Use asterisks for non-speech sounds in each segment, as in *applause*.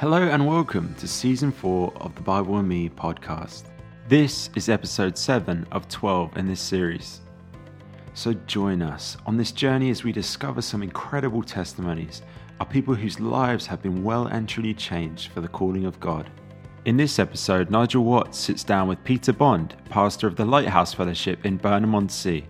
Hello and welcome to season 4 of the Bible and Me podcast. This is episode 7 of 12 in this series. So join us on this journey as we discover some incredible testimonies of people whose lives have been well and truly changed for the calling of God. In this episode, Nigel Watts sits down with Peter Bond, pastor of the Lighthouse Fellowship in Burnham on Sea.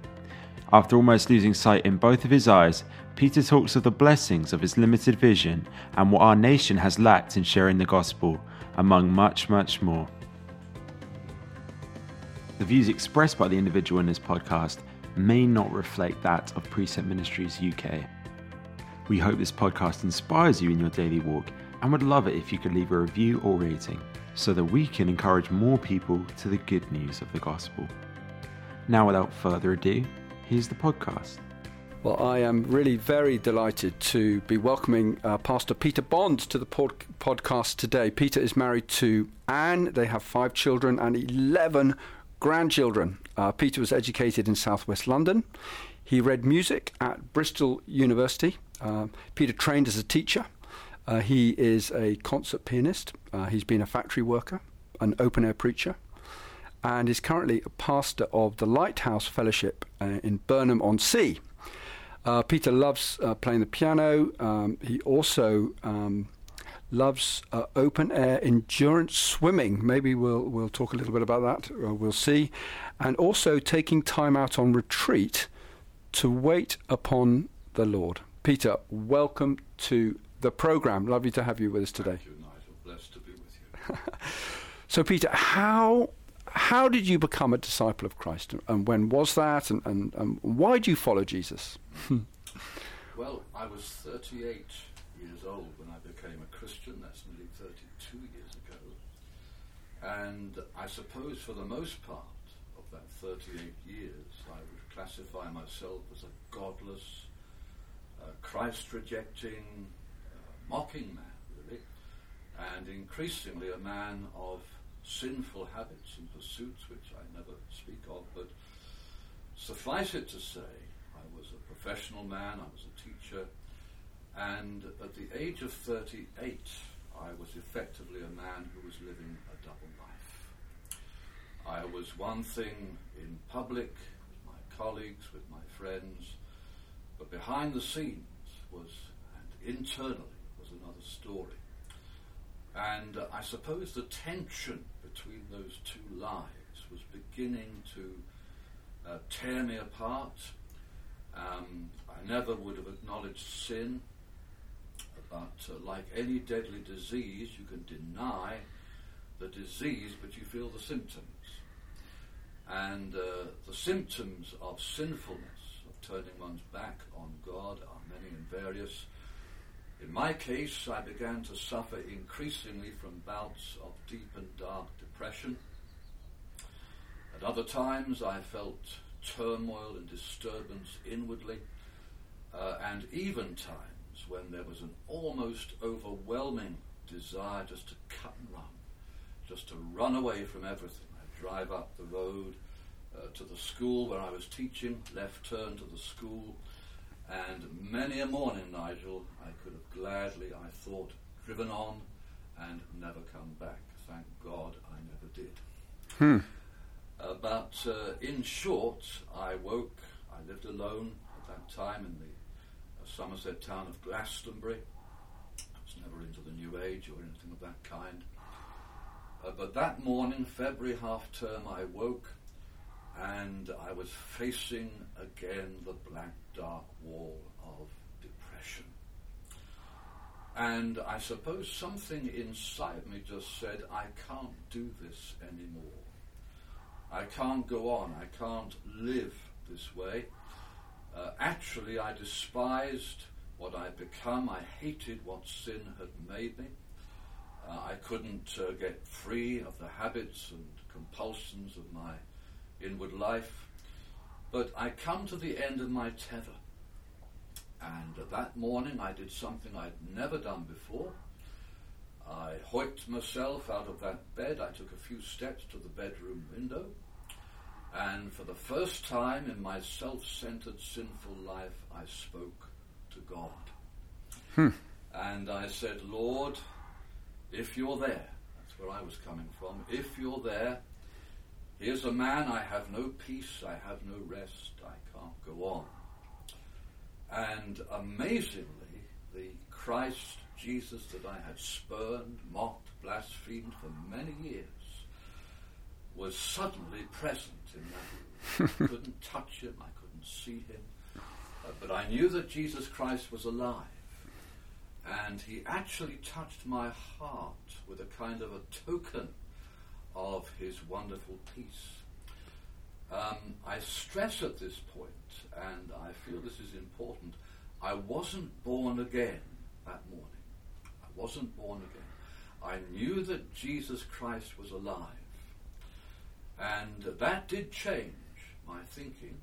After almost losing sight in both of his eyes, Peter talks of the blessings of his limited vision and what our nation has lacked in sharing the gospel, among much, much more. The views expressed by the individual in this podcast may not reflect that of Precept Ministries UK. We hope this podcast inspires you in your daily walk and would love it if you could leave a review or rating so that we can encourage more people to the good news of the gospel. Now, without further ado, here's the podcast. Well, I am really very delighted to be welcoming uh, Pastor Peter Bond to the pod- podcast today. Peter is married to Anne. They have five children and 11 grandchildren. Uh, Peter was educated in southwest London. He read music at Bristol University. Uh, Peter trained as a teacher. Uh, he is a concert pianist. Uh, he's been a factory worker, an open air preacher, and is currently a pastor of the Lighthouse Fellowship uh, in Burnham on Sea. Uh, Peter loves uh, playing the piano. Um, he also um, loves uh, open air endurance swimming. Maybe we'll we'll talk a little bit about that. Uh, we'll see, and also taking time out on retreat to wait upon the Lord. Peter, welcome to the program. Lovely to have you with us today. Thank you, Nigel. Blessed to be with you. *laughs* so, Peter, how how did you become a disciple of Christ, and when was that, and, and, and why do you follow Jesus? well, I was 38 years old when I became a Christian. That's nearly 32 years ago. And I suppose for the most part of that 38 years, I would classify myself as a godless, uh, Christ rejecting, uh, mocking man, really, and increasingly a man of sinful habits and pursuits which I never speak of, but suffice it to say, I was a professional man, I was a teacher, and at the age of 38, I was effectively a man who was living a double life. I was one thing in public, with my colleagues, with my friends, but behind the scenes was, and internally, was another story. And uh, I suppose the tension between those two lives was beginning to uh, tear me apart. Um, I never would have acknowledged sin, but uh, like any deadly disease, you can deny the disease, but you feel the symptoms. And uh, the symptoms of sinfulness, of turning one's back on God, are many and various. In my case, I began to suffer increasingly from bouts of deep and dark depression. At other times, I felt turmoil and disturbance inwardly, uh, and even times when there was an almost overwhelming desire just to cut and run, just to run away from everything. I'd drive up the road uh, to the school where I was teaching, left turn to the school, and many a morning, Nigel, I could have gladly, I thought, driven on and never come back. Thank God I never did. Hmm. Uh, but uh, in short, I woke, I lived alone at that time in the uh, Somerset town of Glastonbury. I was never into the New Age or anything of that kind. Uh, but that morning, February half term, I woke and I was facing again the black, dark wall of depression. And I suppose something inside me just said, I can't do this anymore. I can't go on. I can't live this way. Uh, actually, I despised what I'd become. I hated what sin had made me. Uh, I couldn't uh, get free of the habits and compulsions of my inward life. But I come to the end of my tether. And that morning I did something I'd never done before. I hoiked myself out of that bed. I took a few steps to the bedroom window. And for the first time in my self centered, sinful life, I spoke to God. Hmm. And I said, Lord, if you're there, that's where I was coming from, if you're there, here's a man, I have no peace, I have no rest, I can't go on. And amazingly, the Christ Jesus that I had spurned, mocked, blasphemed for many years was suddenly present in that room. I *laughs* couldn't touch him, I couldn't see him, uh, but I knew that Jesus Christ was alive. And he actually touched my heart with a kind of a token of his wonderful peace. Um, I stress at this point, and I feel this is important, I wasn't born again that morning. I wasn't born again. I knew that Jesus Christ was alive. And that did change my thinking.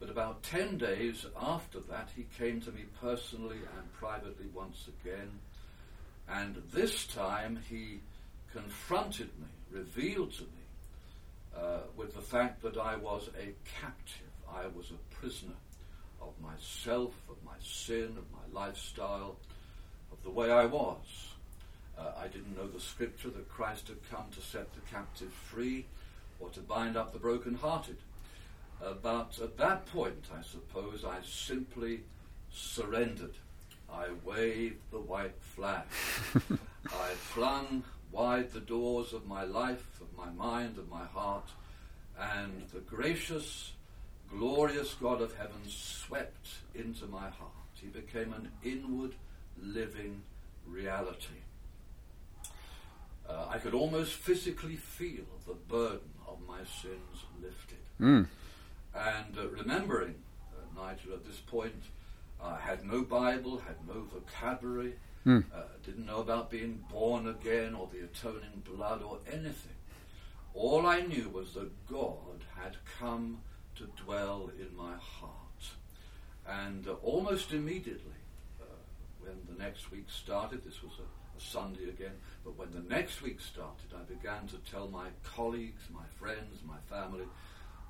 But about 10 days after that, he came to me personally and privately once again. And this time he confronted me, revealed to me, uh, with the fact that I was a captive. I was a prisoner of myself, of my sin, of my lifestyle, of the way I was. Uh, I didn't know the scripture that Christ had come to set the captive free or to bind up the brokenhearted. Uh, but at that point, I suppose, I simply surrendered. I waved the white flag. *laughs* I flung wide the doors of my life, of my mind, of my heart, and the gracious, glorious God of heaven swept into my heart. He became an inward, living reality. Uh, I could almost physically feel the burden of my sins lifted. Mm. And uh, remembering, uh, Nigel, at this point, I had no Bible, had no vocabulary, Mm. uh, didn't know about being born again or the atoning blood or anything. All I knew was that God had come to dwell in my heart. And uh, almost immediately, uh, when the next week started, this was a, a Sunday again, but when the next week started, I began to tell my colleagues, my friends, my family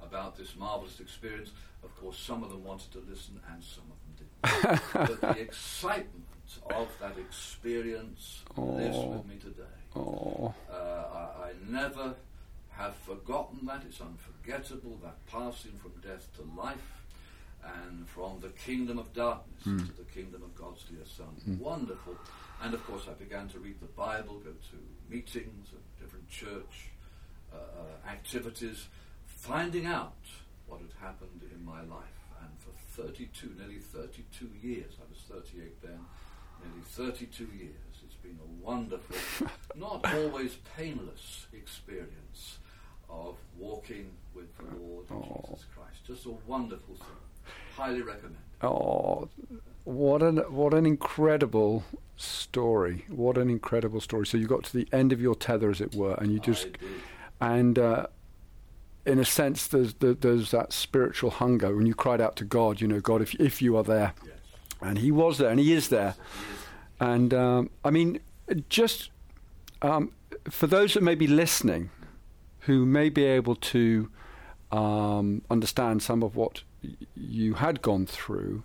about this marvelous experience. Of course, some of them wanted to listen and some of them didn't. *laughs* but the excitement of that experience lives Oh. with me today. Oh, Uh, I, I never have forgotten that. It's unforgettable, that passing from death to life and from the kingdom of darkness Hmm. to the kingdom of God's dear Son. Wonderful. And of course, I began to read the Bible, go to meetings and different church uh, uh, activities, finding out what had happened in my life. And for 32, nearly 32 years, I was 38 then, nearly 32 years, it's been a wonderful, *laughs* not always painless experience of walking with the Lord Oh. Jesus Christ. Just a wonderful thing. Highly recommend. oh, what an what an incredible story! What an incredible story! So you got to the end of your tether, as it were, and you just and uh, in a sense, there's there, there's that spiritual hunger when you cried out to God. You know, God, if if you are there, Yes. And He was there, and He is there. And um, I mean, just um, for those that may be listening, who may be able to um, understand some of what y- you had gone through,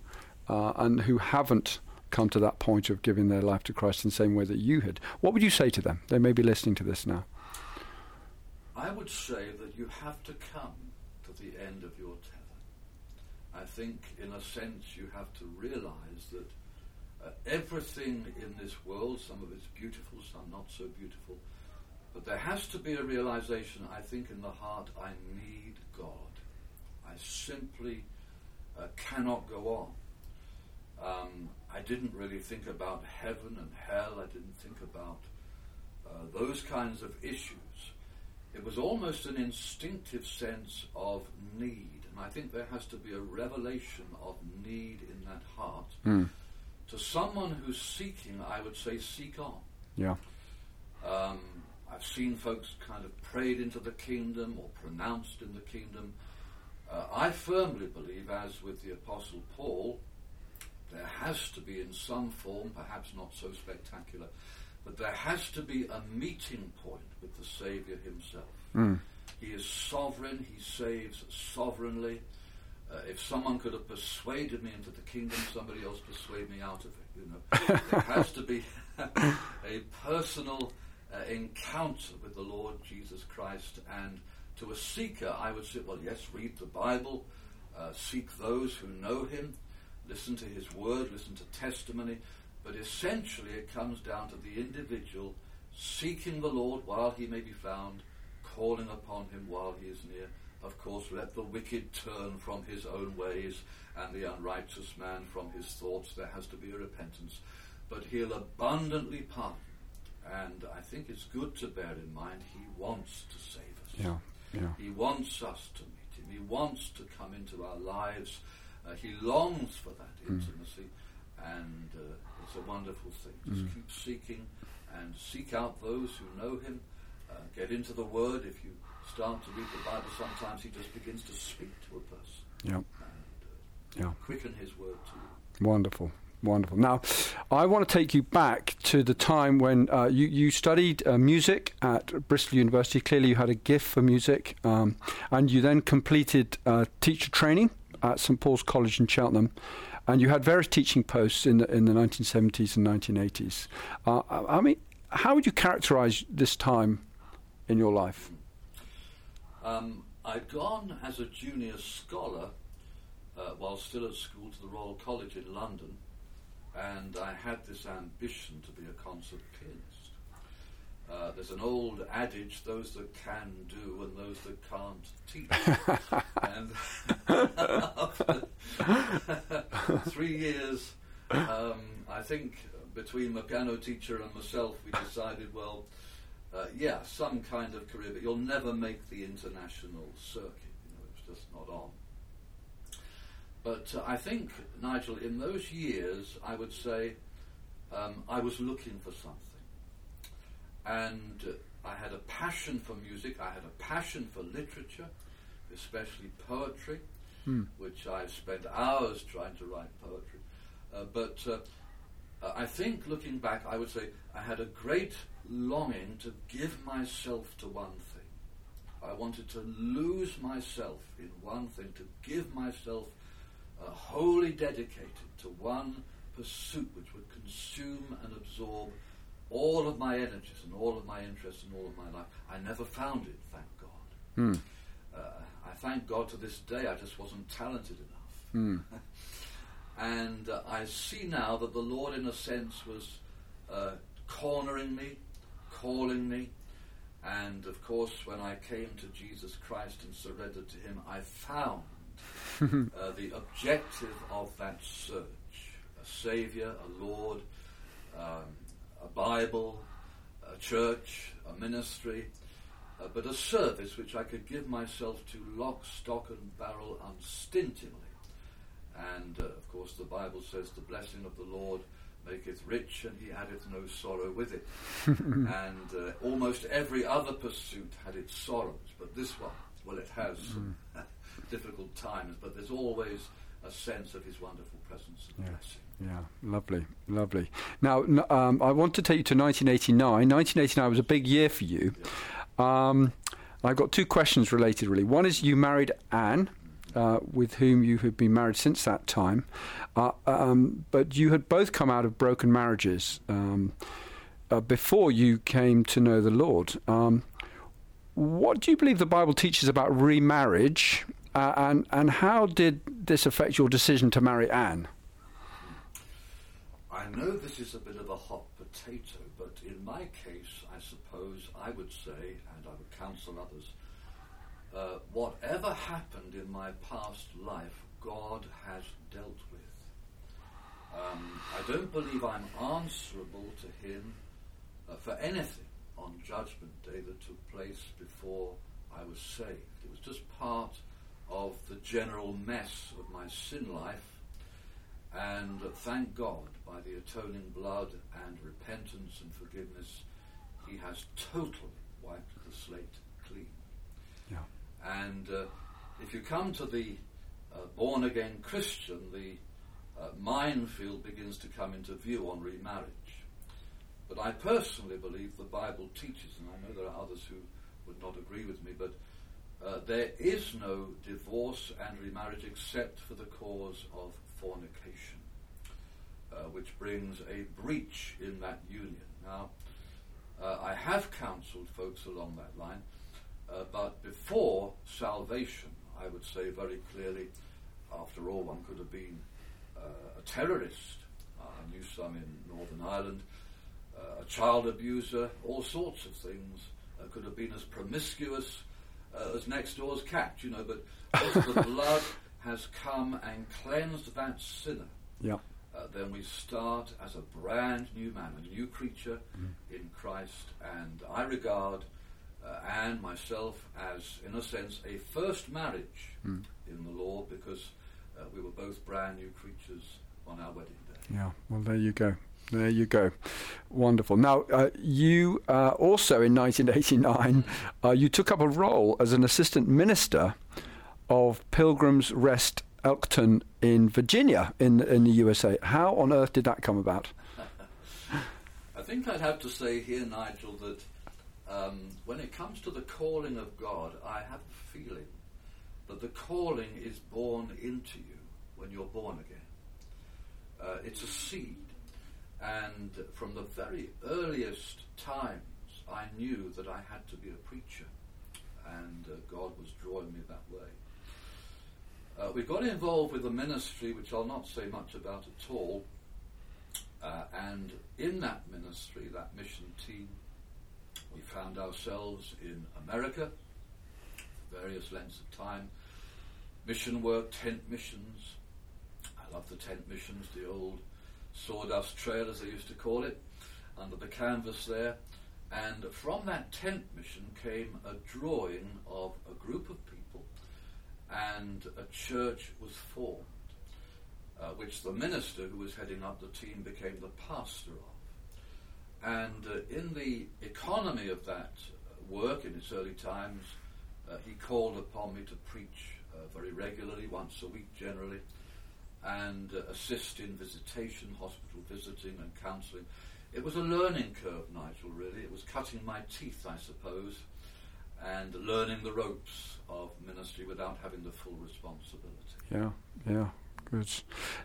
uh, and who haven't come to that point of giving their life to Christ in the same way that you had, what would you say to them? They may be listening to this now. I would say that you have to come to the end of your. I think, in a sense, you have to realize that uh, everything in this world, some of it's beautiful, some not so beautiful, but there has to be a realization, I think, in the heart, I need God. I simply uh, cannot go on. Um, I didn't really think about heaven and hell. I didn't think about uh, those kinds of issues. It was almost an instinctive sense of need. And I think there has to be a revelation of need in that heart. To someone who's seeking, I would say, seek on. Yeah. Um, I've seen folks kind of prayed into the kingdom or pronounced in the kingdom. Uh, I firmly believe, as with the Apostle Paul, there has to be in some form, perhaps not so spectacular, but there has to be a meeting point with the Saviour himself. He is sovereign, he saves sovereignly. Uh, if someone could have persuaded me into the kingdom, somebody else persuade me out of it. You know, *laughs* there has to be *laughs* a personal uh, encounter with the Lord Jesus Christ. And to a seeker, I would say, well, yes, read the Bible, uh, seek those who know Him, listen to His Word, listen to testimony. But essentially, it comes down to the individual seeking the Lord while He may be found, calling upon Him while He is near. Of course, let the wicked turn from his own ways and the unrighteous man from his thoughts. There has to be a repentance. But he'll abundantly pardon. And I think it's good to bear in mind he wants to save us. Yeah, yeah. He wants us to meet him. He wants to come into our lives. Uh, he longs for that Hmm. intimacy. And uh, it's a wonderful thing. Just Hmm. keep seeking and seek out those who know him. Uh, get into the Word. If you start to read the Bible, sometimes he just begins to speak to a person Yeah, and uh, yeah. quicken his word to you. Wonderful. Wonderful. Now, I want to take you back to the time when uh, you, you studied uh, music at Bristol University. Clearly, you had a gift for music, um, and you then completed uh, teacher training at St Paul's College in Cheltenham, and you had various teaching posts in the in the 1970s and 1980s. Uh, I mean, how would you characterise this time in your life? Um, I'd gone as a junior scholar uh, while still at school to the Royal College in London, and I had this ambition to be a concert pianist. Uh, there's an old adage: those that can do and those that can't teach. *laughs* and after *laughs* three years, um, I think between my piano teacher and myself, we decided, well, uh, yeah, some kind of career, but you'll never make the international circuit. You know, it's just not on. But uh, I think, Nigel, in those years, I would say um, I was looking for something. And uh, I had a passion for music, I had a passion for literature, especially poetry, which I spent hours trying to write poetry. Uh, but uh, I think, looking back, I would say I had a great longing to give myself to one thing. I wanted to lose myself in one thing, to give myself uh, wholly dedicated to one pursuit which would consume and absorb all of my energies and all of my interests and all of my life. I never found it, thank God. Uh, I thank God to this day I just wasn't talented enough. *laughs* and uh, I see now that the Lord, in a sense, was uh, cornering me, calling me. And of course, when I came to Jesus Christ and surrendered to Him, I found *laughs* uh, the objective of that search a Savior, a Lord, um, a Bible, a church, a ministry, uh, but a service which I could give myself to lock, stock, and barrel unstintingly. And uh, of course, the Bible says, The blessing of the Lord maketh rich, and he addeth no sorrow with it. *laughs* and uh, almost every other pursuit had its sorrows, but this one, well, it has some *laughs* difficult times, but there's always a sense of his wonderful presence and Yeah. blessing. Yeah, lovely, lovely. Now, um, I want to take you to 1989. 1989 was a big year for you. Um, I've got two questions related, really. One is you married Anne, uh, with whom you had been married since that time, uh, um, but you had both come out of broken marriages um, uh, before you came to know the Lord. Um, what do you believe the Bible teaches about remarriage, uh, and and how did this affect your decision to marry Anne? I know this is a bit of a hot potato, but in my case, I suppose I would say, and I would counsel others, uh, whatever happened in my past life, God has dealt with. Um, I don't believe I'm answerable to Him uh, for anything on Judgment Day that took place before I was saved. It was just part of the general mess of my sin life. And uh, thank God, by the atoning blood and repentance and forgiveness, He has totally wiped the slate. And uh, if you come to the uh, born again Christian, the uh, minefield begins to come into view on remarriage. But I personally believe the Bible teaches, and I know there are others who would not agree with me, but uh, there is no divorce and remarriage except for the cause of fornication. uh, which brings a breach in that union. Now, uh, I have counseled folks along that line, uh, but before salvation, I would say very clearly, after all, one could have been uh, a terrorist. I knew some in Northern Ireland, uh, a child abuser, all sorts of things. Uh, could have been as promiscuous as next door's cat, you know, but the *laughs* blood has come and cleansed that sinner. Yeah uh, then we start as a brand new man, a new creature mm. in Christ. And I regard uh, Anne, myself, as, in a sense, a first marriage mm. in the Lord because uh, we were both brand new creatures on our wedding day. Yeah, well, there you go. There you go. Wonderful. Now, uh, you uh, also in 1989, uh, you took up a role as an assistant minister of Pilgrim's Rest Elkton in Virginia in in the USA. How on earth did that come about? *laughs* I think I'd have to say here, Nigel, that um, when it comes to the calling of God, I have a feeling that the calling is born into you when you're born again. Uh, it's a seed, and from the very earliest times, I knew that I had to be a preacher, and uh, God was drawing me that way. Uh, we got involved with a ministry which I'll not say much about at all. Uh, and in that ministry, that mission team, we found ourselves in America, various lengths of time, mission work, tent missions. I love the tent missions, the old sawdust trail, as they used to call it, under the canvas there. And from that tent mission came a drawing of a group of people and a church was formed, uh, which the minister who was heading up the team became the pastor of. And uh, in the economy of that work in its early times, uh, he called upon me to preach uh, very regularly, once a week generally, and uh, assist in visitation, hospital visiting, and counselling. It was a learning curve, Nigel, really. It was cutting my teeth, I suppose and learning the ropes of ministry without having the full responsibility. Yeah, yeah. Good.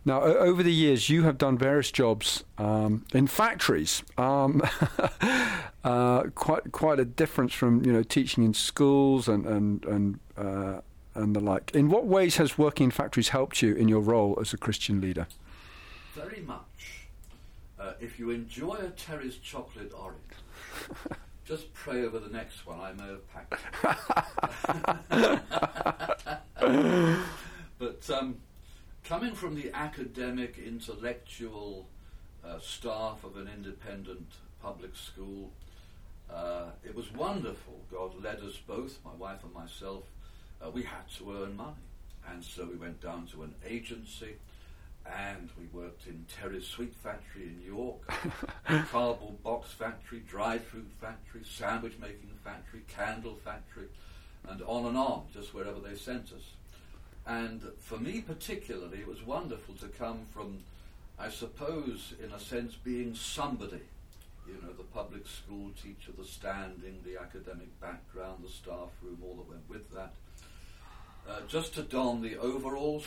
Now, over the years, you have done various jobs um, in factories. Um, *laughs* uh, quite quite a difference from you know teaching in schools and and and uh, and the like. In what ways has working in factories helped you in your role as a Christian leader? Very much. Uh, if you enjoy a Terry's chocolate orange. *laughs* just pray over the next one. I may have packed. but um, coming from the academic, intellectual uh, staff of an independent public school, uh, it was wonderful. God led us both, my wife and myself. Uh, we had to earn money. And so we went down to an agency and we worked in Terry's Sweet Factory in York, *laughs* cardboard box factory, dried fruit factory, sandwich making factory, candle factory, and on and on, just wherever they sent us. And for me particularly, it was wonderful to come from, I suppose, in a sense, being somebody. You know, the public school teacher, the standing, the academic background, the staff room, all that went with that. Uh, just to don the overalls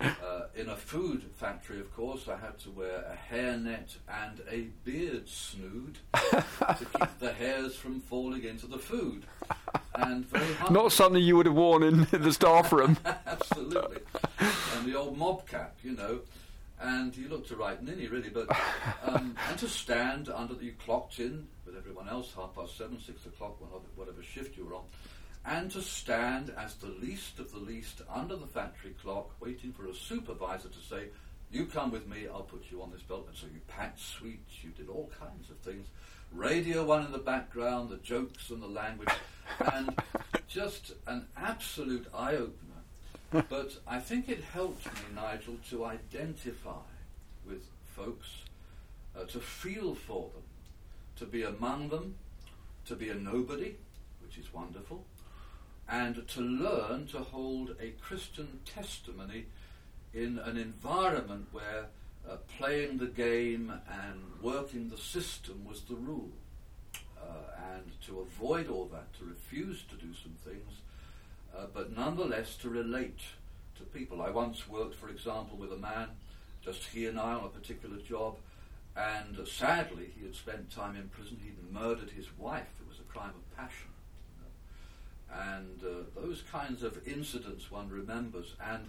uh, in a food factory, of course, I had to wear a hairnet and a beard snood to keep *laughs* the hairs from falling into the food. And very Not something you would have worn in *laughs* the staff room. *laughs* Absolutely. And the old mob cap, you know. And you looked a right ninny, really. But um, and to stand under the, you clocked in with everyone else, half past seven, six o'clock, whatever shift you were on and to stand as the least of the least under the factory clock, waiting for a supervisor to say, You come with me, I'll put you on this belt. And so you packed sweets, you did all kinds of things. Radio one in the background, the jokes and the language, and *laughs* just an absolute eye opener. But I think it helped me, Nigel, to identify with folks, uh, to feel for them, to be among them, to be a nobody, which is wonderful, and to learn to hold a Christian testimony in an environment where uh, playing the game and working the system was the rule. Uh, and to avoid all that, to refuse to do some things, uh, but nonetheless to relate to people. I once worked, for example, with a man just he and I on a particular job. And uh, sadly, he had spent time in prison. He'd murdered his wife. It was a crime of passion. And uh, those kinds of incidents one remembers. And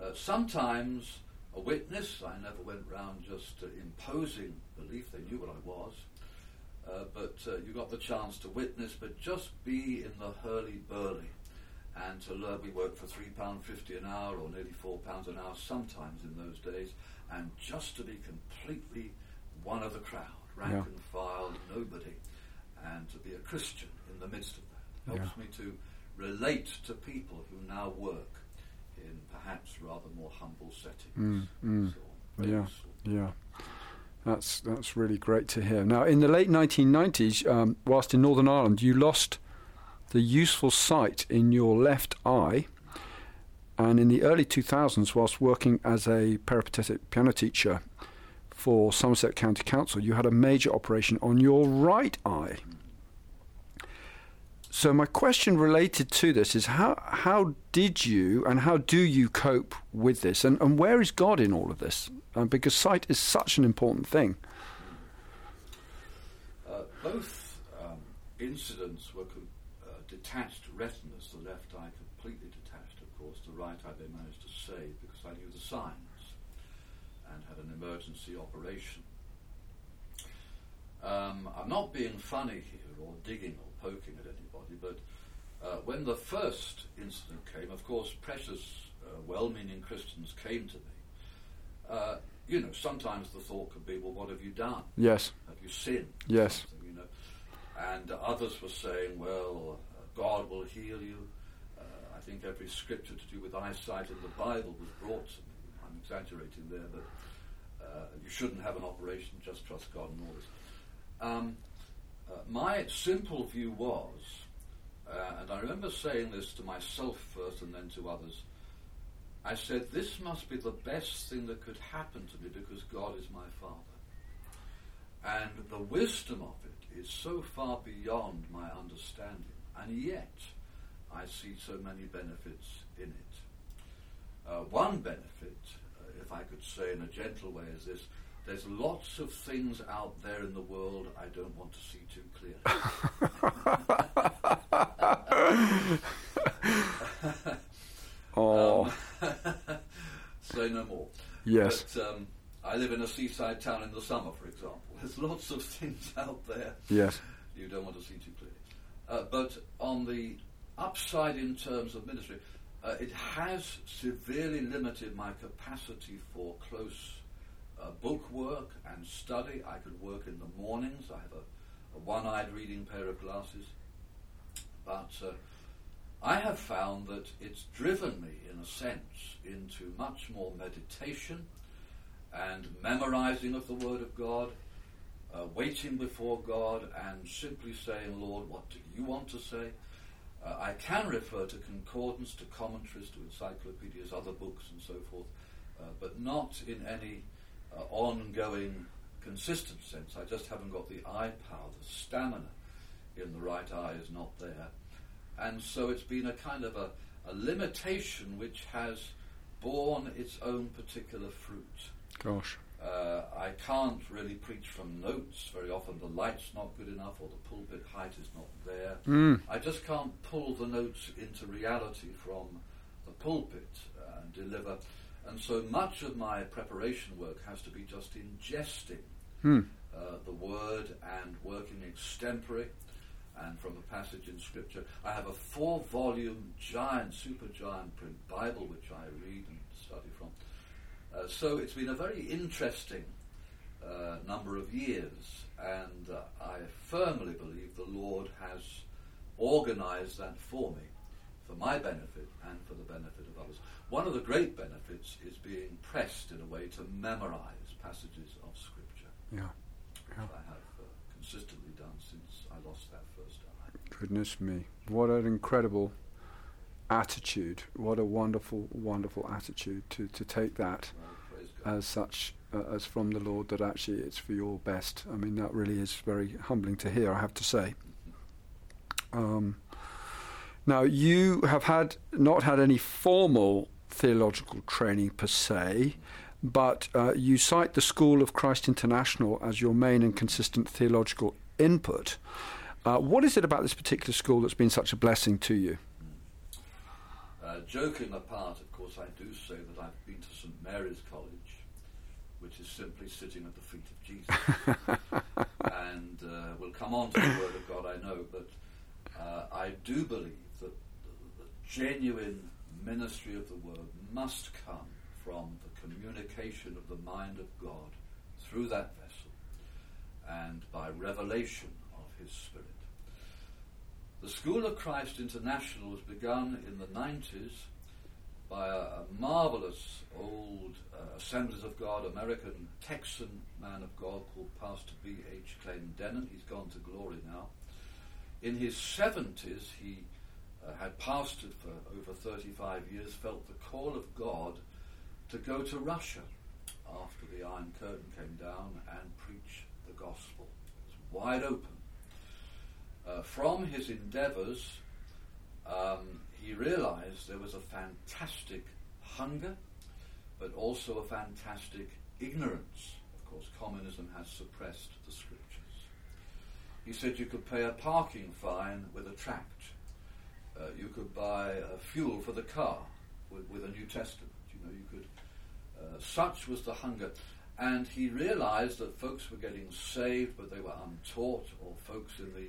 uh, sometimes a witness, I never went round just uh, imposing belief, they knew what I was. Uh, but uh, you got the chance to witness, but just be in the hurly burly and to learn. We worked for £3.50 an hour or nearly £4 an hour sometimes in those days, and just to be completely one of the crowd, rank Yeah. and file, nobody, and to be a Christian in the midst of that helps Yeah. me to relate to people who now work in perhaps rather more humble settings. Mm, mm. So, Yeah. useful. Yeah, that's that's really great to hear. Now, in the late 1990s, um, whilst in Northern Ireland, you lost the useful sight in your left eye, and in the early 2000s, whilst working as a peripatetic piano teacher for Somerset County Council, you had a major operation on your right eye. So my question related to this is how how did you and how do you cope with this and, and where is God in all of this? Um, because sight is such an important thing. Uh, both um, incidents were com- uh, detached retinas, the left eye completely detached, of course, the right eye they managed to save because I knew the signs and had an emergency operation. Um, I'm not being funny here or digging or poking at but uh, when the first incident came, of course, precious, uh, well meaning Christians came to me. Uh, you know, sometimes the thought could be, well, what have you done? Yes, Have you sinned? Yes. You know, and others were saying, well, uh, God will heal you. Uh, I think every scripture to do with eyesight in the Bible was brought to me. I'm exaggerating there, but uh, you shouldn't have an operation. Just trust God and all this. Um, my simple view was, uh, and I remember saying this to myself first and then to others. I said, This must be the best thing that could happen to me because God is my Father. And the wisdom of it is so far beyond my understanding. And yet, I see so many benefits in it. Uh, one benefit, uh, if I could say in a gentle way, is this there's lots of things out there in the world I don't want to see too clearly. *laughs* Oh, *laughs* Say no more. yes. But um, I live in a seaside town in the summer, for example. *laughs* There's lots of things out there Yes. you don't want to see too clearly. Uh, but on the upside, in terms of ministry, uh, it has severely limited my capacity for close uh, book work and study. I could work in the mornings. I have a, a one-eyed reading pair of glasses. But uh, I have found that it's driven me, in a sense, into much more meditation and memorizing of the Word of God, uh, waiting before God, and simply saying, Lord, what do you want to say? Uh, I can refer to concordance, to commentaries, to encyclopedias, other books, and so forth, uh, but not in any uh, ongoing, consistent sense. I just haven't got the eye power, the stamina in the right eye is not there. And so it's been a kind of a, a limitation which has borne its own particular fruit. Gosh. Uh, I can't really preach from notes very often. The light's not good enough, or the pulpit height is not there. Mm. I just can't pull the notes into reality from the pulpit uh, and deliver. And so much of my preparation work has to be just ingesting Hmm. uh, the word and working extempore and from a passage in scripture. I have a four volume giant, super giant print Bible which I read and study from. Uh, so it's been a very interesting uh, number of years, and uh, I firmly believe the Lord has organized that for me, for my benefit and for the benefit of others. One of the great benefits is being pressed in a way to memorize passages of Scripture, Yeah. which I have uh, consistently done since I lost that first eye. Goodness me. What an incredible attitude. What a wonderful, wonderful attitude to, to take that Well, as such, uh, as from the Lord, that actually it's for your best. I mean, that really is very humbling to hear, I have to say. Um, now, you have had not had any formal theological training per se, but uh, you cite the School of Christ International as your main and consistent theological input. Uh, what is it about this particular school that's been such a blessing to you? Uh, joking apart, of course, I do say that I've been to St Mary's College, which is simply sitting at the feet of Jesus. *laughs* and uh, we'll come on to the Word of God, I know, but uh, I do believe that the, the genuine ministry of the Word must come from the communication of the mind of God through that vessel and by revelation of His Spirit. The School of Christ International was begun in the 90s by a, a marvelous old uh, Assemblies of God American Texan man of God called Pastor B.H. Clendennen. He's gone to glory now. In his 70s, he uh, had pastored for over 35 years, felt the call of God to go to Russia after the Iron Curtain came down and preach the gospel. It was wide open. Uh, from his endeavors, um, he realized there was a fantastic hunger, but also a fantastic ignorance. Of course, communism has suppressed the scriptures. He said you could pay a parking fine with a tract. Uh, you could buy uh, fuel for the car with, with, a New Testament. You know, you could. Uh, such was the hunger, and he realized that folks were getting saved, but they were untaught, or folks in the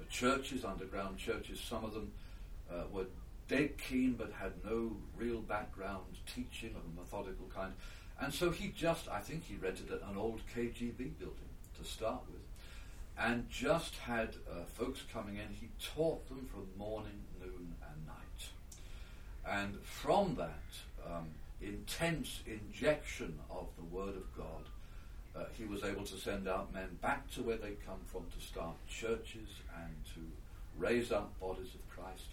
uh, churches, underground churches, some of them uh, were dead keen, but had no real background teaching of a methodical kind. And so he just, I think he rented an old KGB building to start with and just had uh, folks coming in. He taught them from morning, noon, and night. And from that um, intense injection of the Word of God, uh, he was able to send out men back to where they come from to start churches and to raise up bodies of Christ.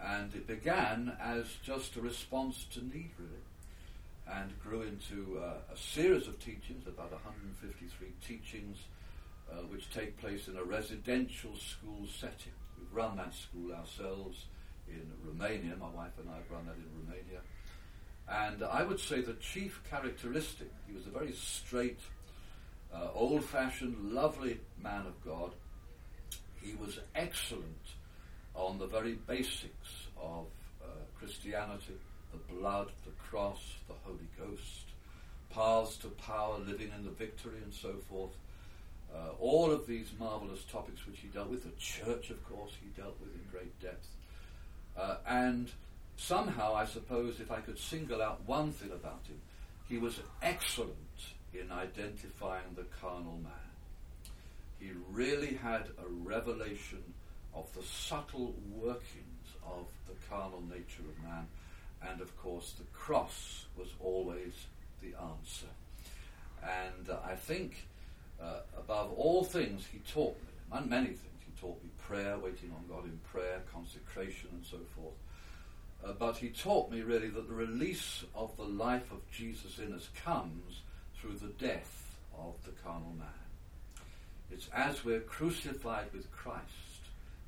And it began as just a response to need, really, and grew into uh, a series of teachings, about 153 teachings uh, which take place in a residential school setting. We've run that school ourselves in Romania. My wife and I have run that in Romania. And I would say the chief characteristic, he was a very straight, uh, old fashioned, lovely man of God. He was excellent on the very basics of uh, Christianity the blood, the cross, the Holy Ghost, paths to power, living in the victory, and so forth. Uh, all of these marvelous topics which he dealt with, the church, of course, he dealt with in great depth. Uh, and somehow, I suppose, if I could single out one thing about him, he was excellent in identifying the carnal man. He really had a revelation of the subtle workings of the carnal nature of man, and of course, the cross was always the answer. And uh, I think uh, above all things, he taught me, and many things. He taught me prayer, waiting on God in prayer, consecration, and so forth. Uh, but he taught me really that the release of the life of Jesus in us comes through the death of the carnal man. It's as we're crucified with Christ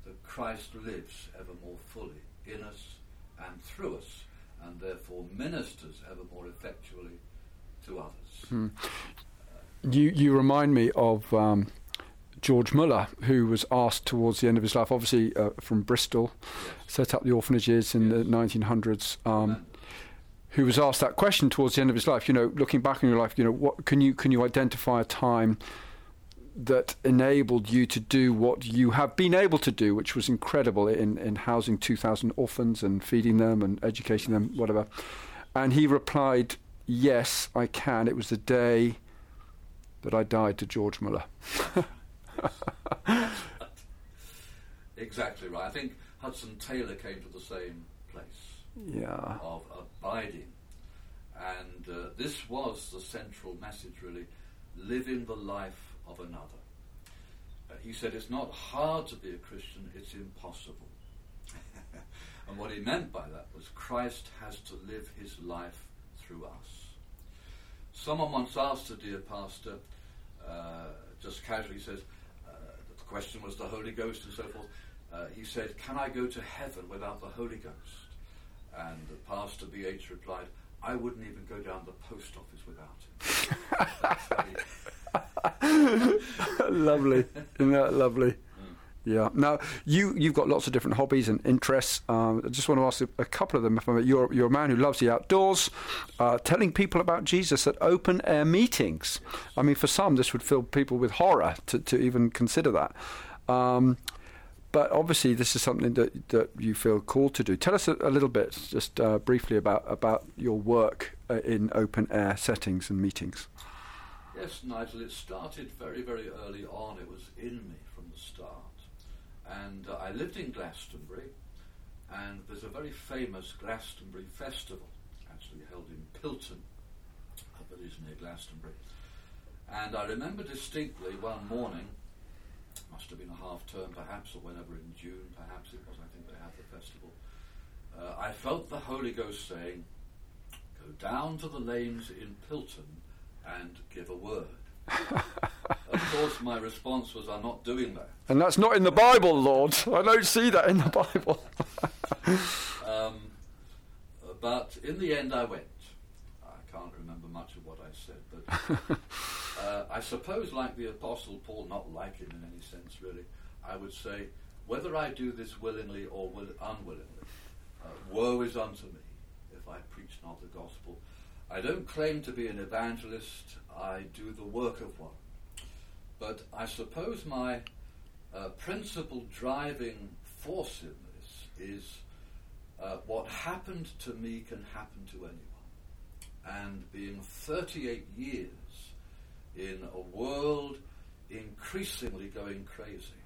that Christ lives ever more fully in us and through us, and therefore ministers ever more effectually to others. Hmm you you remind me of um, George Muller, who was asked towards the end of his life, obviously uh, from Bristol, yes. set up the orphanages in yes. the 1900s. Um, who was asked that question towards the end of his life? You know, looking back on your life, you know, what can you can you identify a time that enabled you to do what you have been able to do, which was incredible in in housing 2,000 orphans and feeding them and educating them, whatever? And he replied, "Yes, I can. It was the day." That I died to George Muller. *laughs* exactly right. I think Hudson Taylor came to the same place. Yeah. Of abiding. And uh, this was the central message, really living the life of another. Uh, he said it's not hard to be a Christian, it's impossible. *laughs* and what he meant by that was Christ has to live his life through us. Someone once asked a dear pastor, uh, just casually says, uh, the question was the Holy Ghost and so forth. Uh, he said, Can I go to heaven without the Holy Ghost? And the pastor B.H. replied, I wouldn't even go down the post office without it. *laughs* lovely, isn't that lovely? Yeah. Now you you've got lots of different hobbies and interests. Um, I just want to ask a, couple of them. If. You're you're a man who loves the outdoors, uh, telling people about Jesus at open air meetings. I mean, for some, this would fill people with horror to, to even consider that. Um, but obviously, this is something that that you feel called to do. Tell us a, a little bit, just uh, briefly, about about your work uh, in open air settings and meetings. Yes, Nigel. It started very very early on. It was in me from the start and uh, I lived in Glastonbury, and there's a very famous Glastonbury festival, actually held in Pilton, a village near Glastonbury. And I remember distinctly one morning, must have been a half term perhaps, or whenever in June perhaps it was, I think they had the festival. Uh, I felt the Holy Ghost saying, Go down to the lanes in Pilton and give a word. Of course, my response was, I'm not doing that. And that's not in the Bible, Lord. I don't see that in the Bible. *laughs* um, but in the end, I went. I can't remember much of what I said, but *laughs* uh, I suppose, like the Apostle Paul, not like him in any sense really, I would say, whether I do this willingly or will, unwillingly, uh, woe is unto me if I preach not the gospel. I don't claim to be an evangelist, I do the work of one. But I suppose my uh, principal driving force in this is uh, what happened to me can happen to anyone. And being 38 years in a world increasingly going crazy,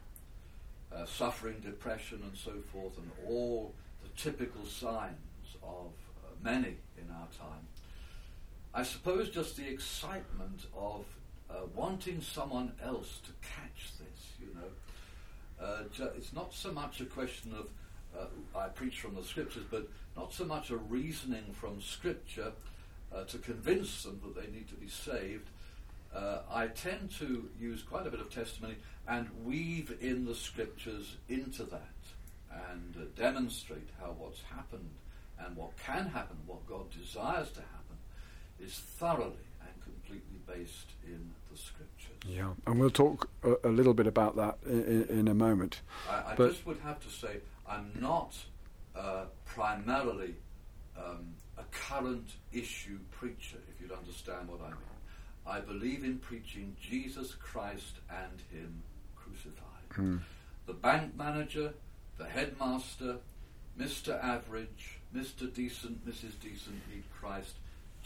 uh, suffering depression and so forth, and all the typical signs of uh, many in our time, I suppose just the excitement of uh, wanting someone else to catch this, you know. Uh, it's not so much a question of, uh, I preach from the scriptures, but not so much a reasoning from scripture uh, to convince them that they need to be saved. Uh, I tend to use quite a bit of testimony and weave in the scriptures into that and uh, demonstrate how what's happened and what can happen, what God desires to happen is thoroughly and completely based in the scriptures. Yeah, and we'll talk a, a little bit about that in, in a moment. I, I just would have to say I'm not uh, primarily um, a current issue preacher, if you'd understand what I mean. I believe in preaching Jesus Christ and Him crucified. Mm. The bank manager, the headmaster, Mr. Average, Mr. Decent, Mrs. Decent need Christ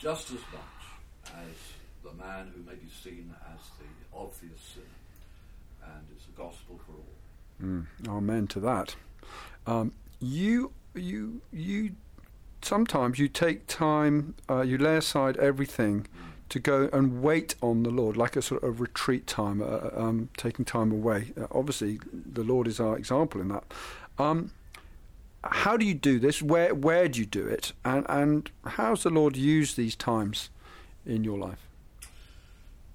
just as much as the man who may be seen as the obvious sinner. And it's a gospel for all. Mm, amen to that. Um, you, you, you. Sometimes you take time. Uh, you lay aside everything mm. to go and wait on the Lord, like a sort of retreat time, uh um, taking time away. Uh, obviously, the Lord is our example in that. Um, how do you do this? Where where do you do it? And and how's the Lord use these times in your life?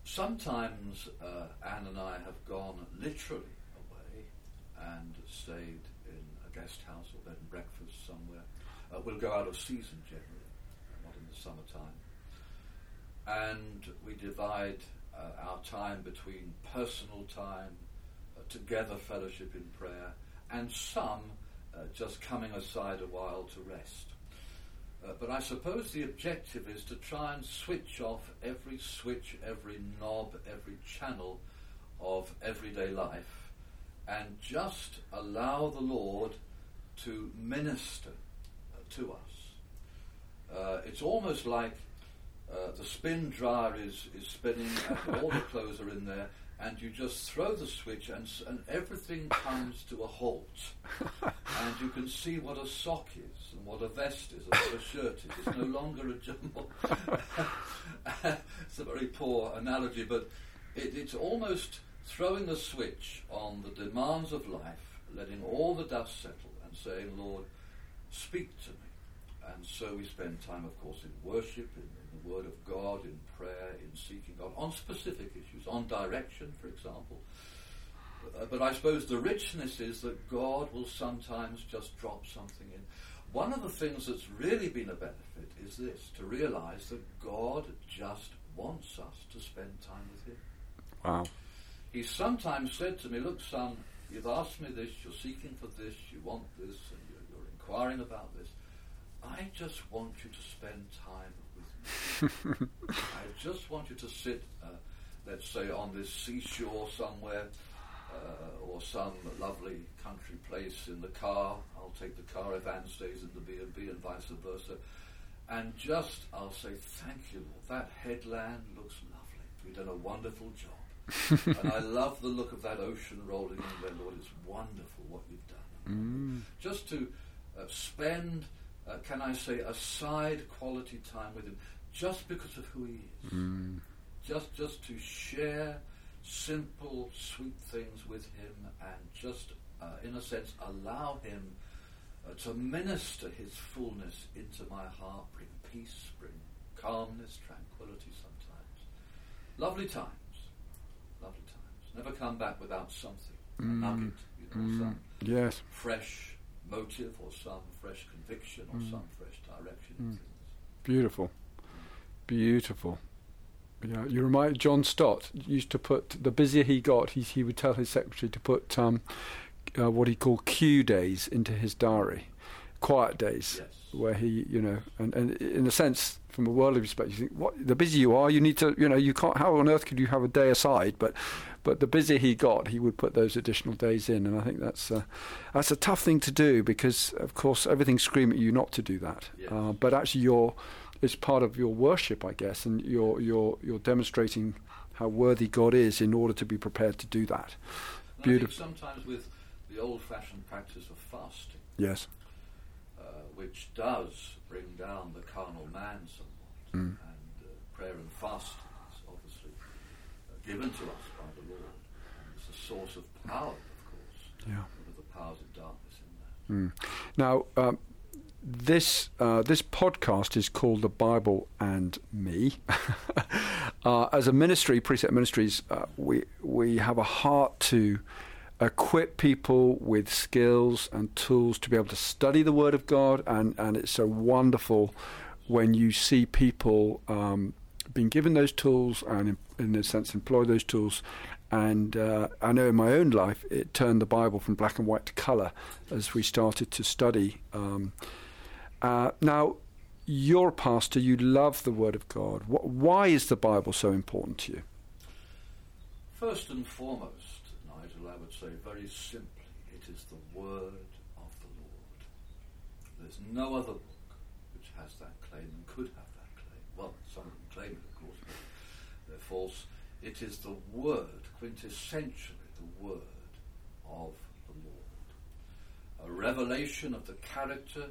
Sometimes uh, Anne and I have gone literally away and stayed in a guest house or bed and breakfast somewhere. Uh, we'll go out of season generally, not in the summertime. And we divide uh, our time between personal time, uh, together fellowship in prayer, and some uh, just coming aside a while to rest. Uh, but I suppose the objective is to try and switch off every switch, every knob, every channel of everyday life and just allow the Lord to minister uh, to us. Uh, it's almost like uh, the spin dryer is, is spinning and all the *laughs* clothes are in there and you just throw the switch and, and everything comes to a halt. *laughs* and you can see what a sock is and what a vest is and what a shirt is. It's no longer a jumble. *laughs* it's a very poor analogy, but it, it's almost throwing the switch on the demands of life, letting all the dust settle and saying, Lord, speak to me. And so we spend time, of course, in worship, in, in the Word of God, in prayer, in seeking God, on specific issues, on direction, for example. Uh, but I suppose the richness is that God will sometimes just drop something in. one of the things that's really been a benefit is this to realize that God just wants us to spend time with Him. Wow. He sometimes said to me, Look, son, you've asked me this, you're seeking for this, you want this, and you're, you're inquiring about this. I just want you to spend time. I just want you to sit, uh, let's say, on this seashore somewhere, uh, or some lovely country place in the car. I'll take the car if Anne stays in the B&B and vice versa. And just, I'll say, thank you, Lord. That headland looks lovely. You've done a wonderful job. *laughs* and I love the look of that ocean rolling in there, Lord. It's wonderful what you've done. Mm. Just to uh, spend, uh, can I say, aside quality time with Him, just because of who He is. Mm. Just, just to share simple, sweet things with Him, and just, uh, in a sense, allow Him uh, to minister His fullness into my heart, bring peace, bring calmness, tranquility sometimes. Lovely times. Lovely times. Never come back without something. A Mm. nugget, you know, Mm. some Yes. fresh motive or some fresh conviction or Mm. some fresh direction Mm. Beautiful. Beautiful. Yeah, you remind John Stott used to put the busier he got, he he would tell his secretary to put um, uh, what he called Q days into his diary, quiet days, Yes. where he you know, and, and in a sense, from a worldly perspective, you think what the busier you are, you need to you know you can't. How on earth could you have a day aside? But but the busier he got, he would put those additional days in, and I think that's uh, that's a tough thing to do because of course everything's screaming at you not to do that. Yes. Uh, but actually, you're it's part of your worship, I guess, and you're you're you're demonstrating how worthy God is in order to be prepared to do that. And Beautiful. Sometimes with the old-fashioned practice of fasting, Yes. uh, which does bring down the carnal man somewhat, Mm. and uh, prayer and fasting is obviously uh, given to us by the Lord, and it's a source of power, of course, Yeah. over the powers of darkness in that. Mm. Now, um, this uh, this podcast is called the Bible and Me. *laughs* uh, as a ministry, Precept Ministries, uh, we we have a heart to equip people with skills and tools to be able to study the Word of God, and and it's so wonderful when you see people um, being given those tools and, in, in a sense, employ those tools. And uh, I know in my own life, it turned the Bible from black and white to colour as we started to study. Um, uh, now, you're a pastor, you love the Word of God. Wh- why is the Bible so important to you? First and foremost, Nigel, I would say very simply, it is the word of the Lord. There's no other book which has that claim and could have that claim. Well, some of them claim it, of course, but they're false. It is the word, quintessentially the word of the Lord. A revelation of the character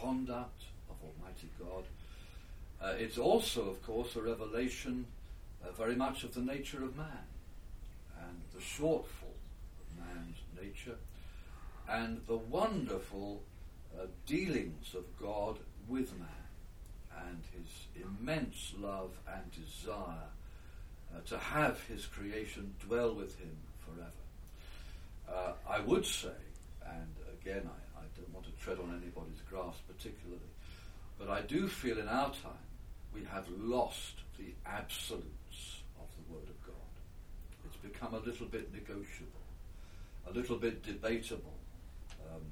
conduct of Almighty God. Uh, it's also, of course, a revelation uh, very much of the nature of man and the shortfall of man's nature and the wonderful uh, dealings of God with man and his immense love and desire uh, to have his creation dwell with him forever. Uh, I would say, and again, I, want to tread on anybody's grass particularly, but I do feel in our time we have lost the absolutes of the Word of God. It's become a little bit negotiable, a little bit debatable, um,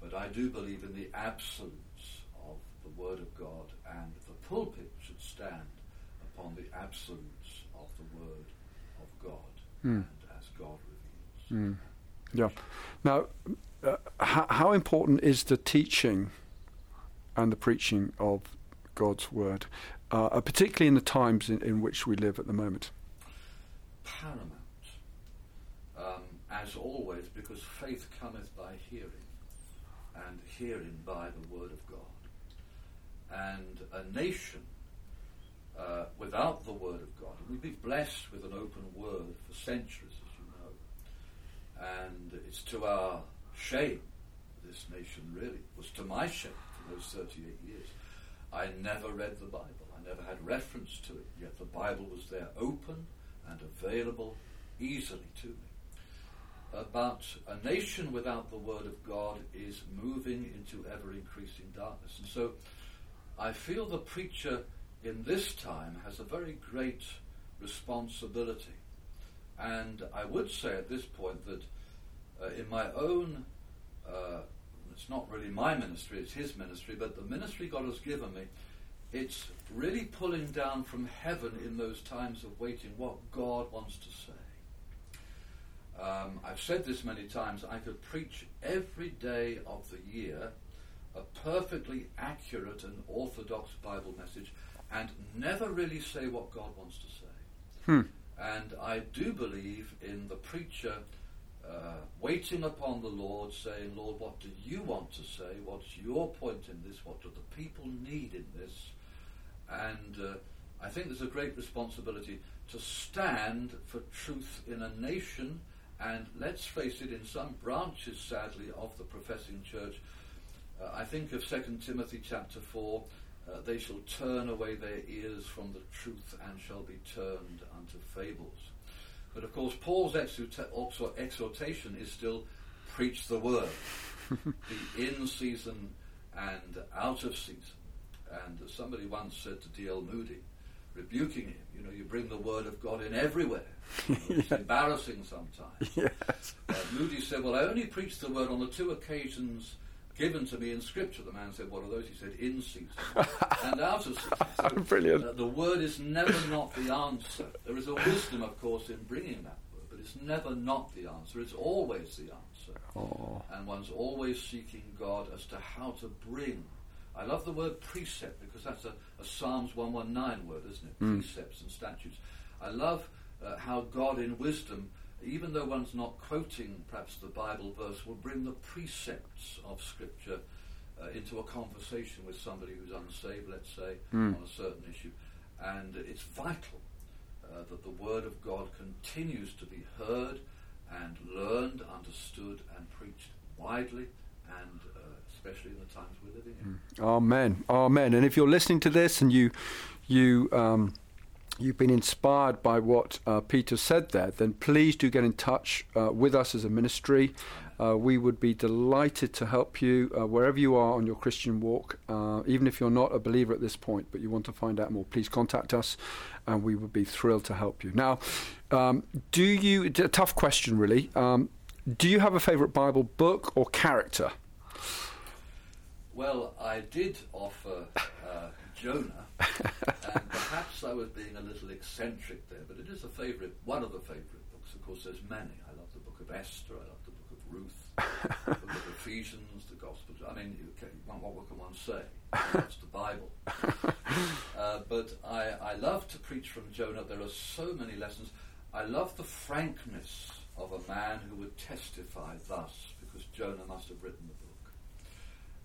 but I do believe in the absolutes of the Word of God, and the pulpit should stand upon the absolutes of the Word of God, Hmm. and as God reveals. Mm. Yeah. Now, how, how important is the teaching and the preaching of God's word, uh, particularly in the times in, in which we live at the moment? paramount, um, as always, because faith cometh by hearing, and hearing by the word of God. And a nation uh, without the word of God, we'd be blessed with an open word for centuries, as you know, and it's to our shame, this nation really, was to my shame for those 38 years. I never read the Bible. I never had reference to it, yet the Bible was there open and available easily to me. Uh, but a nation without the Word of God is moving into ever increasing darkness. And so I feel the preacher in this time has a very great responsibility. And I would say at this point that uh, in my own, uh, it's not really my ministry, it's his ministry, but the ministry God has given me, it's really pulling down from heaven in those times of waiting what God wants to say. Um, I've said this many times. I could preach every day of the year a perfectly accurate and orthodox Bible message and never really say what God wants to say. Hmm. And I do believe in the preacher uh, waiting upon the Lord, saying, Lord, what do you want to say? What's your point in this? What do the people need in this? And uh, I think there's a great responsibility to stand for truth in a nation and let's face it, in some branches, sadly, of the professing church, uh, I think of 2 Timothy chapter 4, uh, they shall turn away their ears from the truth and shall be turned unto fables. But of course, Paul's exhortation is still preach the word, *laughs* be in season and out of season. And somebody once said to D.L. Moody, rebuking him, you know, you bring the word of God in everywhere. *laughs* It's embarrassing sometimes. *laughs* Yes. Uh, Moody said, Well, I only preached the word on the two occasions given to me in Scripture. The man said, What are those? He said, In season *laughs* and out of season. *laughs* So, Brilliant. Uh, the word is never not the answer. There is a wisdom, of course, in bringing that word, but it's never not the answer. It's always the answer. Oh. And one's always seeking God as to how to bring. I love the word precept because that's a, a Psalms 119 word, isn't it? Mm. Precepts and statutes. I love uh, how God, in wisdom, even though one's not quoting perhaps the Bible verse, will bring the precepts of Scripture uh, into a conversation with somebody who's unsaved, let's say, Mm. on a certain issue. And it's vital uh, that the Word of God continues to be heard and learned, understood, and preached widely, and uh, especially in the times we're living in. Amen. Amen. And if you're listening to this and you you um, you've been inspired by what uh, Peter said there, then please do get in touch uh, with us as a ministry. Uh, we would be delighted to help you uh, wherever you are on your Christian walk, uh, even if you're not a believer at this point, but you want to find out more. Please contact us, and we would be thrilled to help you. Now, um, do you? A tough question, really. Um, do you have a favourite Bible book or character? Well, I did offer Jonah, *laughs* and perhaps I was being a little eccentric there, but it is a favourite, one of the favourite books. Of course, there's many. I love the book of Esther, I love the book of Ruth, *laughs* the book of Ephesians, the Gospels. I mean, can, what, what can one say? That's the Bible. *laughs* Uh, but I, I love to preach from Jonah. There are so many lessons. I love the frankness of a man who would testify thus, because Jonah must have written the book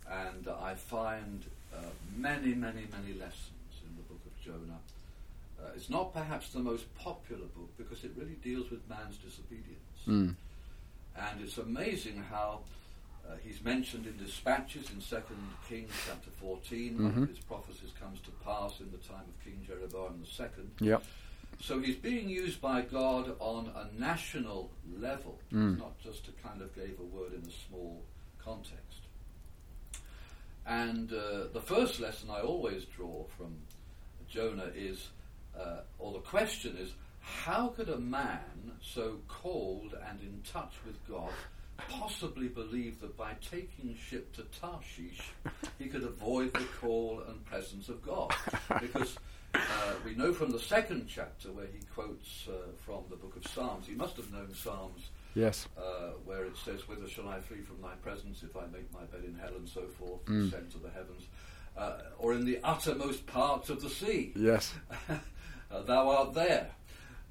and I find uh, many, many, many lessons in the book of Jonah. Uh, it's not perhaps the most popular book because it really deals with man's disobedience. Mm. And it's amazing how uh, he's mentioned in dispatches in 2 Kings chapter 14. One Mhm. of his prophecies comes to pass in the time of King Jeroboam II. Yep. So he's being used by God on a national level. Mm. It's not just to kind of give a word in a small context. And uh, the first lesson I always draw from Jonah is, uh, or the question is, how could a man so called and in touch with God possibly believe that by taking ship to Tarshish he could avoid the call and presence of God? Because uh, we know from the second chapter where he quotes uh, from the book of Psalms, he must have known Psalms Yes. uh, where it says, Whither shall I flee from thy presence if I make my bed in hell and so forth, Mm. ascend to the heavens, uh, or in the uttermost parts of the sea. Yes. *laughs* Uh, thou art there.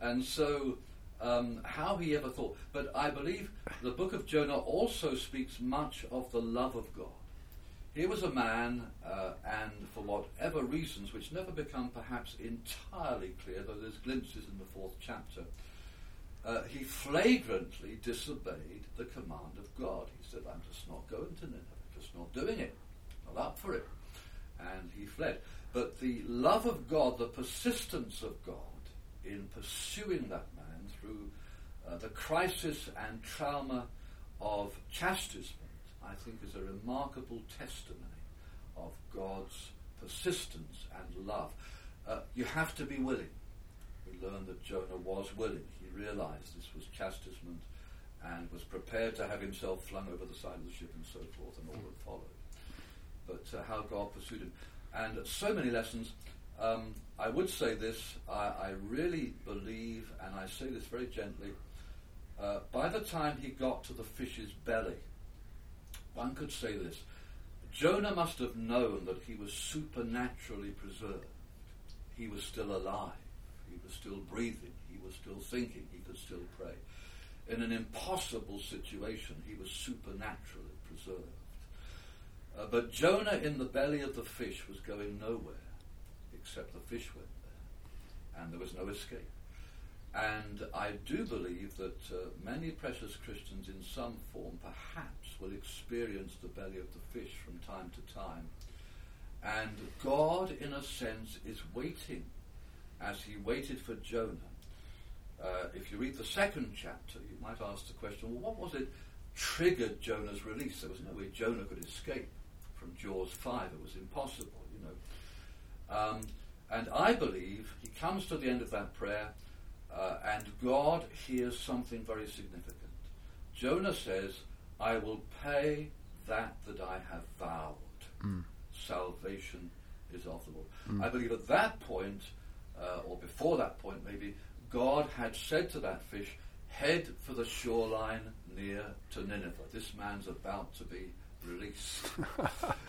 And so, um, how he ever thought. But I believe the book of Jonah also speaks much of the love of God. Here was a man, uh, and for whatever reasons, which never become perhaps entirely clear, though there's glimpses in the fourth chapter, uh, he flagrantly disobeyed the command of God. He said, I'm just not going to Nineveh, just not doing it, not up for it. And he fled. But the love of God, the persistence of God in pursuing that man through uh, the crisis and trauma of chastisement, I think, is a remarkable testimony of God's persistence and love. Uh, you have to be willing. We learn that Jonah was willing. Realized this was chastisement and was prepared to have himself flung over the side of the ship and so forth, and all that followed. But uh, how God pursued him. And so many lessons. Um, I would say this I, I, really believe, and I say this very gently, uh, by the time he got to the fish's belly, one could say this Jonah must have known that he was supernaturally preserved. He was still alive. He was still breathing. He was still thinking. He could still pray. In an impossible situation, he was supernaturally preserved. Uh, but Jonah in the belly of the fish was going nowhere except the fish went there. And there was no escape. And I do believe that uh, many precious Christians, in some form, perhaps, will experience the belly of the fish from time to time. And God, in a sense, is waiting as he waited for Jonah. Uh, if you read the second chapter, you might ask the question well, what was it triggered Jonah's release? There was no way Jonah could escape from Jaws 5. It was impossible, you know. Um, and I believe he comes to the end of that prayer uh, and God hears something very significant. Jonah says, I will pay that that I have vowed. Mm. Salvation is of the Lord. Mm. I believe at that point, uh, or before that point maybe, God had said to that fish, head for the shoreline near to Nineveh. This man's about to be released.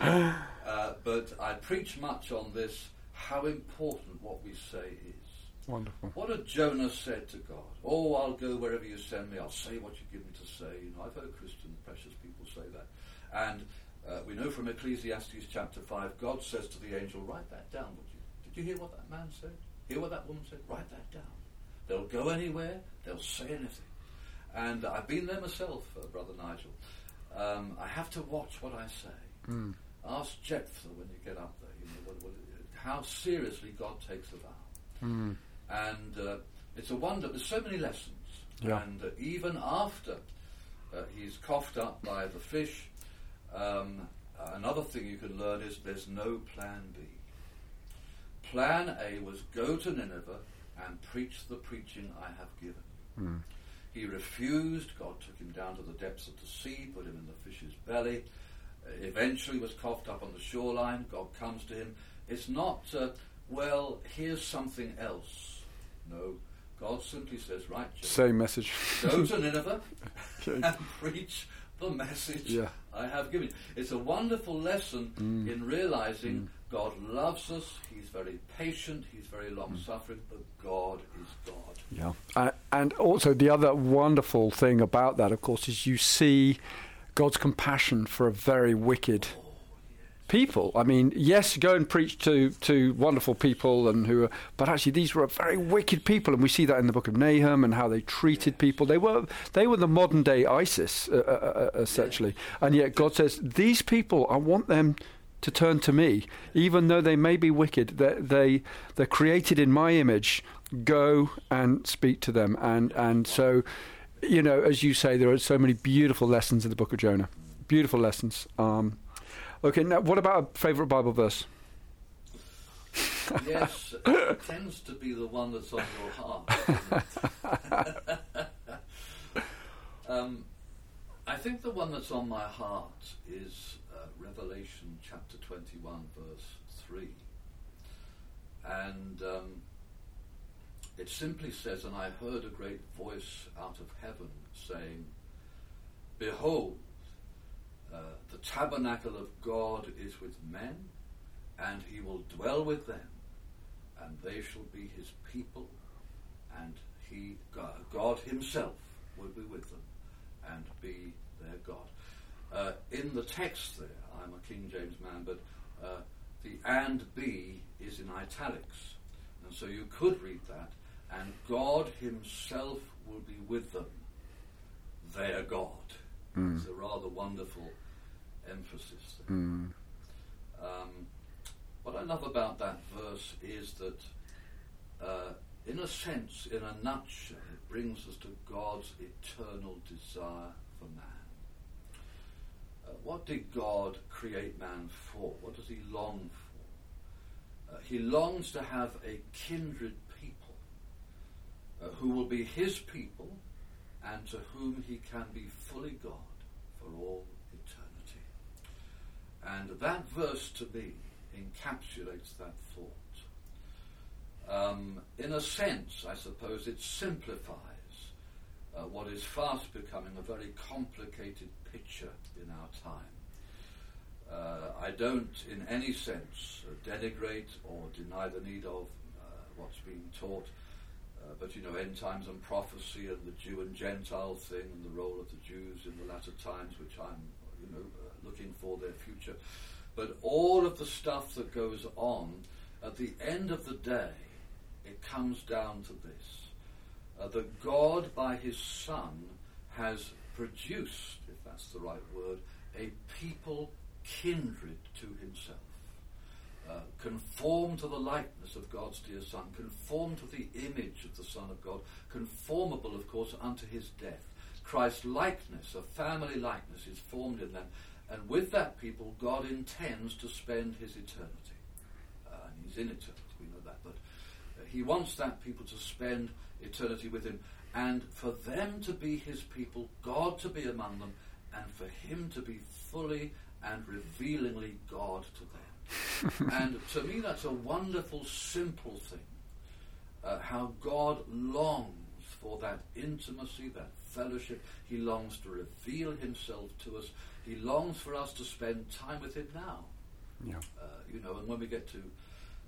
*laughs* uh, but I preach much on this, how important what we say is. Wonderful. What had Jonah said to God? Oh, I'll go wherever you send me. I'll say what you give me to say. You know, I've heard Christian precious people say that. And uh, we know from Ecclesiastes chapter 5, God says to the angel, write that down, would you? Did you hear what that man said? Hear what that woman said? Write that down. They'll go anywhere. They'll say anything. And I've been there myself, uh, Brother Nigel. Um, I have to watch what I say. Mm. Ask Jephthah when you get up there, you know, what, what, how seriously God takes a vow. Mm. And uh, it's a wonder. There's so many lessons. Yeah. And uh, even after uh, he's coughed up by the fish, um, another thing you can learn is there's no plan B. Plan A was go to Nineveh and preach the preaching I have given. Mm. He refused. God took him down to the depths of the sea, put him in the fish's belly. Uh, eventually was coughed up on the shoreline. God comes to him. It's not, uh, well, here's something else. No. God simply says, right, same message. go to *laughs* Nineveh and preach the message yeah. I have given. It's a wonderful lesson mm. in realizing mm. God loves us, He's very patient, He's very long suffering, but God is God. Yeah. Uh, and also, the other wonderful thing about that, of course, is you see God's compassion for a very wicked. Oh people. I mean, yes, go and preach to, to wonderful people and who, are, but actually these were a very wicked people, and we see that in the book of Nahum and how they treated people. They were they were the modern day ISIS, uh, uh, uh, uh essentially, and yet God says these people, I want them to turn to me, even though they may be wicked. They, they they're created in my image. Go and speak to them, and and so. You know, as you say, there are so many beautiful lessons in the book of Jonah. Beautiful lessons. Um, Okay, now what about a favourite Bible verse? yes, it *laughs* tends to be the one that's on your heart. *laughs* *laughs* um, I think the one that's on my heart is Revelation chapter 21, verse 3. And um, it simply says, And I heard a great voice out of heaven saying, Behold, uh, the tabernacle of God is with men, and he will dwell with them, and they shall be his people, and he, God, himself, will be with them and be their God. Uh, in the text there, I'm a King James man, but uh, the and be is in italics. And so you could read that, and God himself will be with them, their God. Mm. It's a rather wonderful emphasis. Mm. Um, what I love about that verse is that, uh, in a sense, in a nutshell, it brings us to God's eternal desire for man. What did God create man for? What does he long for? Uh, he longs to have a kindred people uh, who will be his people and to whom he can be fully God for all eternity. And that verse to me encapsulates that thought. Um, in a sense, I suppose it simplifies uh, what is fast becoming a very complicated picture in our time. Uh, I don't, in any sense, uh, denigrate or deny the need of uh, what's being taught, uh, but you know, end times and prophecy and the Jew and Gentile thing and the role of the Jews in the latter times, which I'm, you know, looking for their future. But all of the stuff that goes on, at the end of the day, it comes down to this uh, that God, by His Son, has produced, if that's the right word, a people kindred to Himself. Uh, conform to the likeness of God's dear Son, conform to the image of the Son of God, conformable, of course, unto his death. Christ's likeness, a family likeness, is formed in them. And with that people, God intends to spend his eternity. Uh, he's in eternity, we know that. But uh, he wants that people to spend eternity with him. And for them to be his people, God to be among them, and for him to be fully and revealingly God to them. *laughs* and to me, that's a wonderful, simple thing. Uh, how God longs for that intimacy, that fellowship. He longs to reveal himself to us. He longs for us to spend time with him now. Yeah. Uh, you know, and when we get to,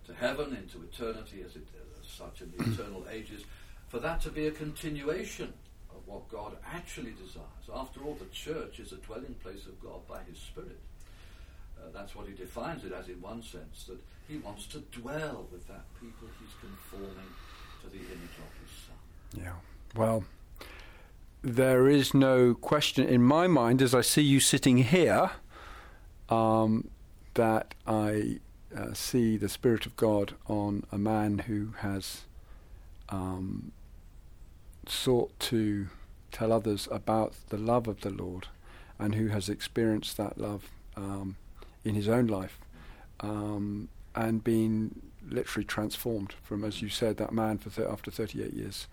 to heaven, into eternity as, it, as such in the *clears throat* eternal ages, for that to be a continuation of what God actually desires. After all, the church is a dwelling place of God by His Spirit. Uh, that's what He defines it as in one sense, that He wants to dwell with that people He's conforming to the image of His Son. Yeah. Well, there is no question in my mind as I see you sitting here um, that I uh, see the Spirit of God on a man who has um, sought to tell others about the love of the Lord and who has experienced that love um, in his own life um, and been literally transformed from, as you said, that man for after 38 years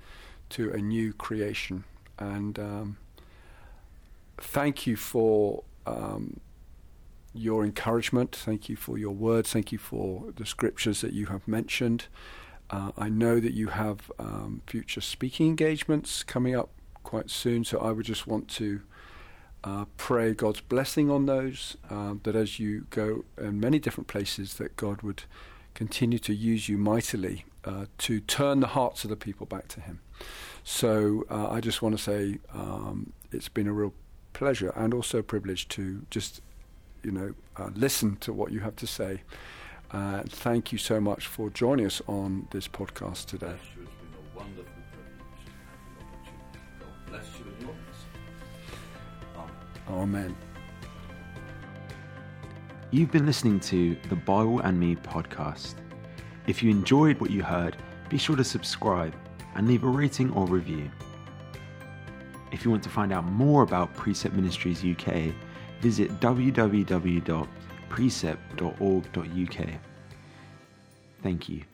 to a new creation. And um, thank you for um, your encouragement. Thank you for your words. Thank you for the scriptures that you have mentioned. Uh, I know that you have um, future speaking engagements coming up quite soon, so I would just want to uh, pray God's blessing on those. Um, that as you go in many different places, that God would continue to use you mightily uh, to turn the hearts of the people back to Him. So uh, I just want to say um, it's been a real pleasure and also privilege to just, you know, uh, listen to what you have to say. Uh, thank you so much for joining us on this podcast today. You. It's been a wonderful privilege and opportunity. God bless you and yours. Amen. Amen. You've been listening to the Bible and Me podcast. If you enjoyed what you heard, be sure to subscribe and leave a rating or review. If you want to find out more about Precept Ministries UK, visit www.precept.org.uk. Thank you.